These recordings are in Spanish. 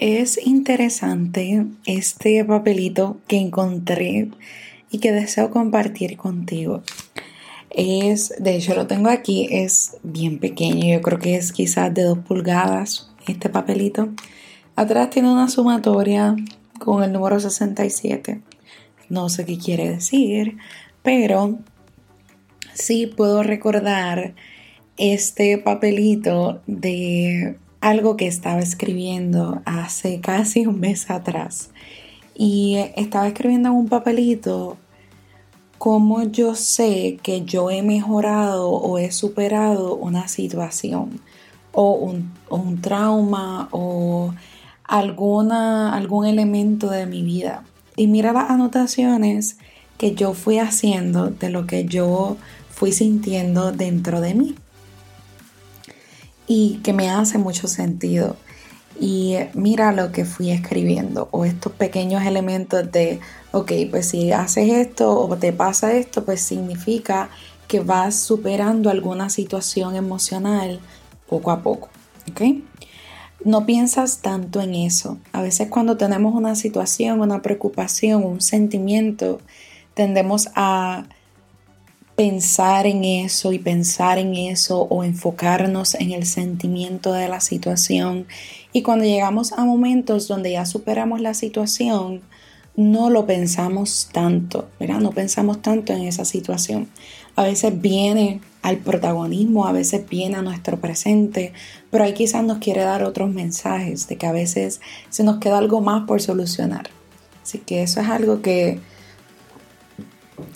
Es interesante este papelito que encontré y que deseo compartir contigo. Es, de hecho lo tengo aquí, es bien pequeño, yo creo que es quizás de dos pulgadas este papelito. Atrás tiene una sumatoria con el número 67. No sé qué quiere decir, pero sí puedo recordar este papelito de algo que estaba escribiendo hace casi un mes atrás. Y estaba escribiendo en un papelito cómo yo sé que yo he mejorado o he superado una situación o un, trauma o alguna, algún elemento de mi vida. Y mira las anotaciones que yo fui haciendo de lo que yo fui sintiendo dentro de mí y que me hace mucho sentido. Y mira lo que fui escribiendo o estos pequeños elementos de, ok, pues si haces esto o te pasa esto, pues significa que vas superando alguna situación emocional poco a poco, ¿ok? No piensas tanto en eso. A veces cuando tenemos una situación, una preocupación, un sentimiento, tendemos a pensar en eso y pensar en eso o enfocarnos en el sentimiento de la situación. Y cuando llegamos a momentos donde ya superamos la situación, no lo pensamos tanto, ¿verdad? No pensamos tanto en esa situación. A veces viene al protagonismo, a veces viene a nuestro presente, pero ahí quizás nos quiere dar otros mensajes de que a veces se nos queda algo más por solucionar. Así que eso es algo que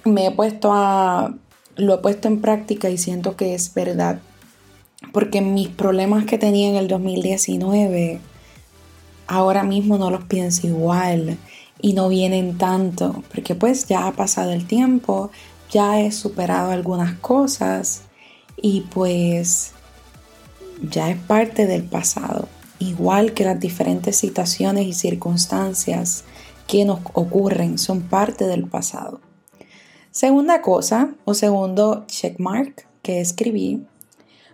me he puesto a lo he puesto en práctica y siento que es verdad. Porque mis problemas que tenía en el 2019, ahora mismo no los pienso igual y no vienen tanto. Porque pues ya ha pasado el tiempo, ya he superado algunas cosas y pues ya es parte del pasado. Igual que las diferentes situaciones y circunstancias que nos ocurren son parte del pasado. Segunda cosa o segundo checkmark que escribí,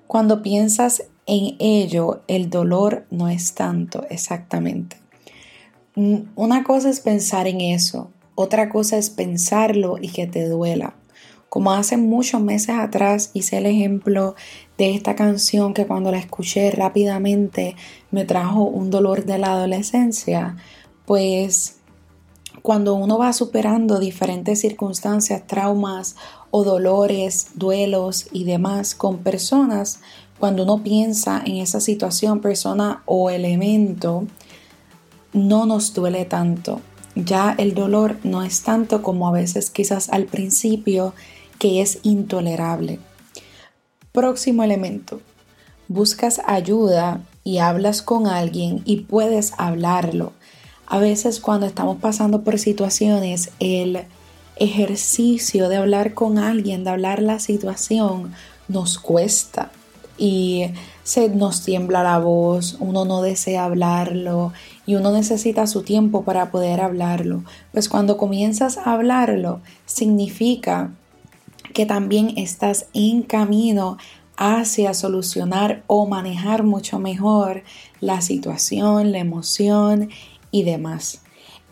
cuando piensas en ello, el dolor no es tanto exactamente. Mm, una cosa es pensar en eso, otra cosa es pensarlo y que te duela. Como hace muchos meses atrás hice el ejemplo de esta canción que cuando la escuché rápidamente me trajo un dolor de la adolescencia, pues cuando uno va superando diferentes circunstancias, traumas o dolores, duelos y demás con personas, cuando uno piensa en esa situación, persona o elemento, no nos duele tanto. Ya el dolor no es tanto como a veces quizás al principio, que es intolerable. Próximo elemento. Buscas ayuda y hablas con alguien y puedes hablarlo a veces cuando estamos pasando por situaciones, el ejercicio de hablar con alguien, de hablar la situación, nos cuesta y se nos tiembla la voz, uno no desea hablarlo y uno necesita su tiempo para poder hablarlo. Pues cuando comienzas a hablarlo, significa que también estás en camino hacia solucionar o manejar mucho mejor la situación, la emoción y demás.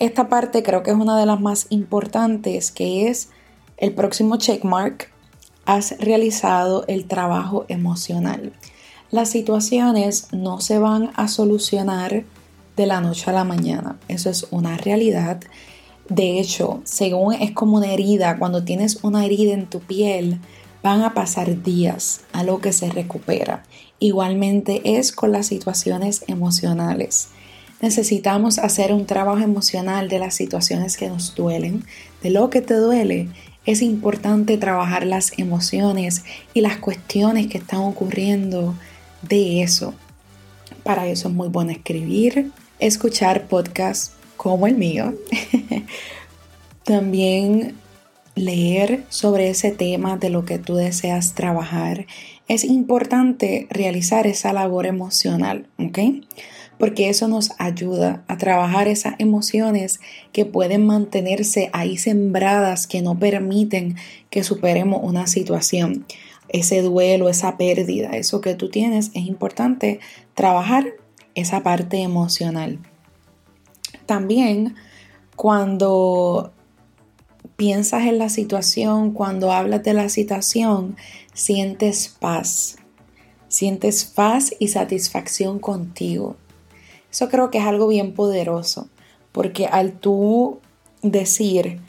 Esta parte creo que es una de las más importantes, que es el próximo checkmark. Has realizado el trabajo emocional. Las situaciones no se van a solucionar de la noche a la mañana. Eso es una realidad. De hecho, según es como una herida, cuando tienes una herida en tu piel, van a pasar días a lo que se recupera. Igualmente es con las situaciones emocionales necesitamos hacer un trabajo emocional de las situaciones que nos duelen, de lo que te duele. Es importante trabajar las emociones y las cuestiones que están ocurriendo de eso. Para eso es muy bueno escribir, escuchar podcasts como el mío. También leer sobre ese tema de lo que tú deseas trabajar. Es importante realizar esa labor emocional, ¿ok? porque eso nos ayuda a trabajar esas emociones que pueden mantenerse ahí sembradas, que no permiten que superemos una situación. Ese duelo, esa pérdida, eso que tú tienes, es importante trabajar esa parte emocional. también cuando piensas en la situación, cuando hablas de la situación, sientes paz. Sientes paz y satisfacción contigo. Eso creo que es algo bien poderoso, porque al tú decir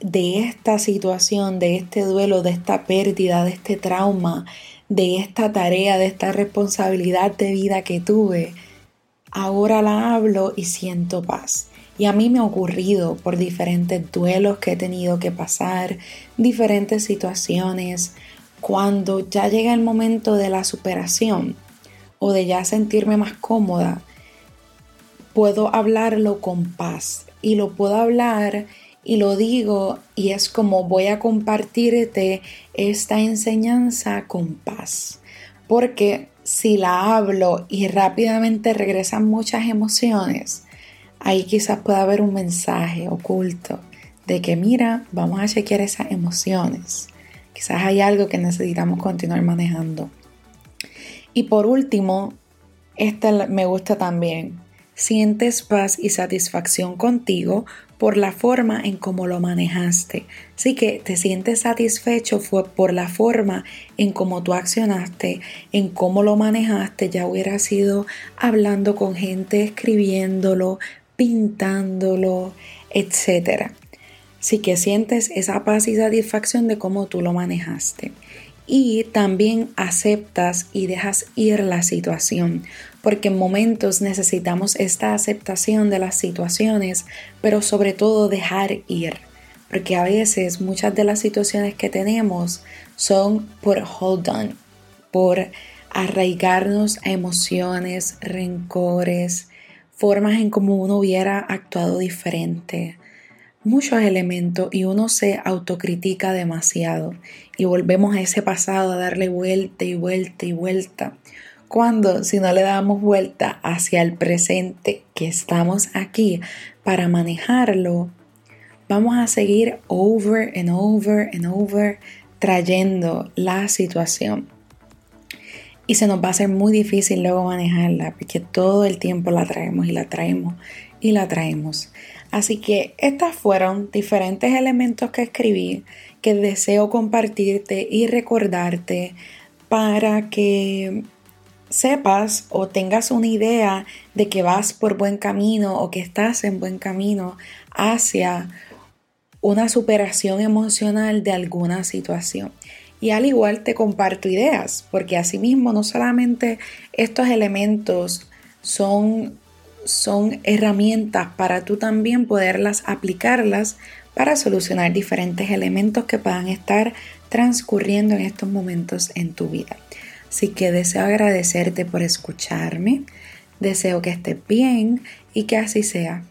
de esta situación, de este duelo, de esta pérdida, de este trauma, de esta tarea, de esta responsabilidad de vida que tuve, ahora la hablo y siento paz. Y a mí me ha ocurrido por diferentes duelos que he tenido que pasar, diferentes situaciones, cuando ya llega el momento de la superación o de ya sentirme más cómoda, puedo hablarlo con paz y lo puedo hablar y lo digo y es como voy a compartirte esta enseñanza con paz. Porque si la hablo y rápidamente regresan muchas emociones, ahí quizás pueda haber un mensaje oculto de que mira, vamos a chequear esas emociones. Quizás hay algo que necesitamos continuar manejando. Y por último, esta me gusta también. Sientes paz y satisfacción contigo por la forma en cómo lo manejaste. Así que te sientes satisfecho fue por la forma en cómo tú accionaste, en cómo lo manejaste, ya hubiera sido hablando con gente, escribiéndolo, pintándolo, etc. Así que sientes esa paz y satisfacción de cómo tú lo manejaste. Y también aceptas y dejas ir la situación porque en momentos necesitamos esta aceptación de las situaciones, pero sobre todo dejar ir, porque a veces muchas de las situaciones que tenemos son por hold on, por arraigarnos a emociones, rencores, formas en como uno hubiera actuado diferente, muchos elementos y uno se autocritica demasiado. Y volvemos a ese pasado a darle vuelta y vuelta y vuelta. Cuando si no le damos vuelta hacia el presente que estamos aquí para manejarlo, vamos a seguir over and over and over trayendo la situación. Y se nos va a hacer muy difícil luego manejarla porque todo el tiempo la traemos y la traemos y la traemos. Así que estos fueron diferentes elementos que escribí que deseo compartirte y recordarte para que sepas o tengas una idea de que vas por buen camino o que estás en buen camino hacia una superación emocional de alguna situación. Y al igual te comparto ideas, porque asimismo no solamente estos elementos son, son herramientas para tú también poderlas aplicarlas para solucionar diferentes elementos que puedan estar transcurriendo en estos momentos en tu vida. Así que deseo agradecerte por escucharme, deseo que estés bien y que así sea.